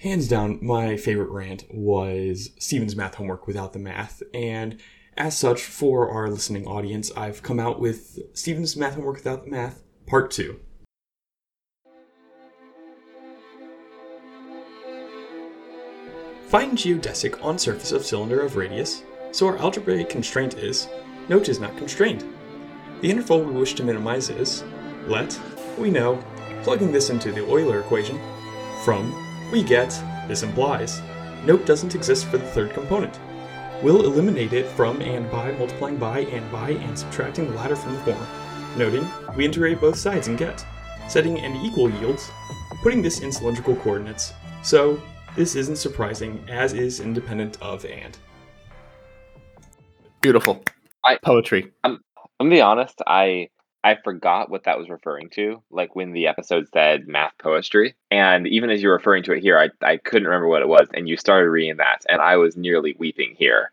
hands down, my favorite rant was Stephen's math homework without the math. And as such, for our listening audience, I've come out with Stephen's math homework without the math, part two. Find geodesic on surface of cylinder of radius, so our algebraic constraint is note is not constrained. The interval we wish to minimize is let, we know, plugging this into the Euler equation, from, we get, this implies, note doesn't exist for the third component. We'll eliminate it from and by multiplying by and by and subtracting the latter from the former. Noting, we integrate both sides and get, setting and equal yields, putting this in cylindrical coordinates. So, this isn't surprising, as is independent of and. Beautiful. I- Poetry. I'm gonna be honest. I I forgot what that was referring to. Like when the episode said math poetry, and even as you're referring to it here, I I couldn't remember what it was. And you started reading that, and I was nearly weeping here.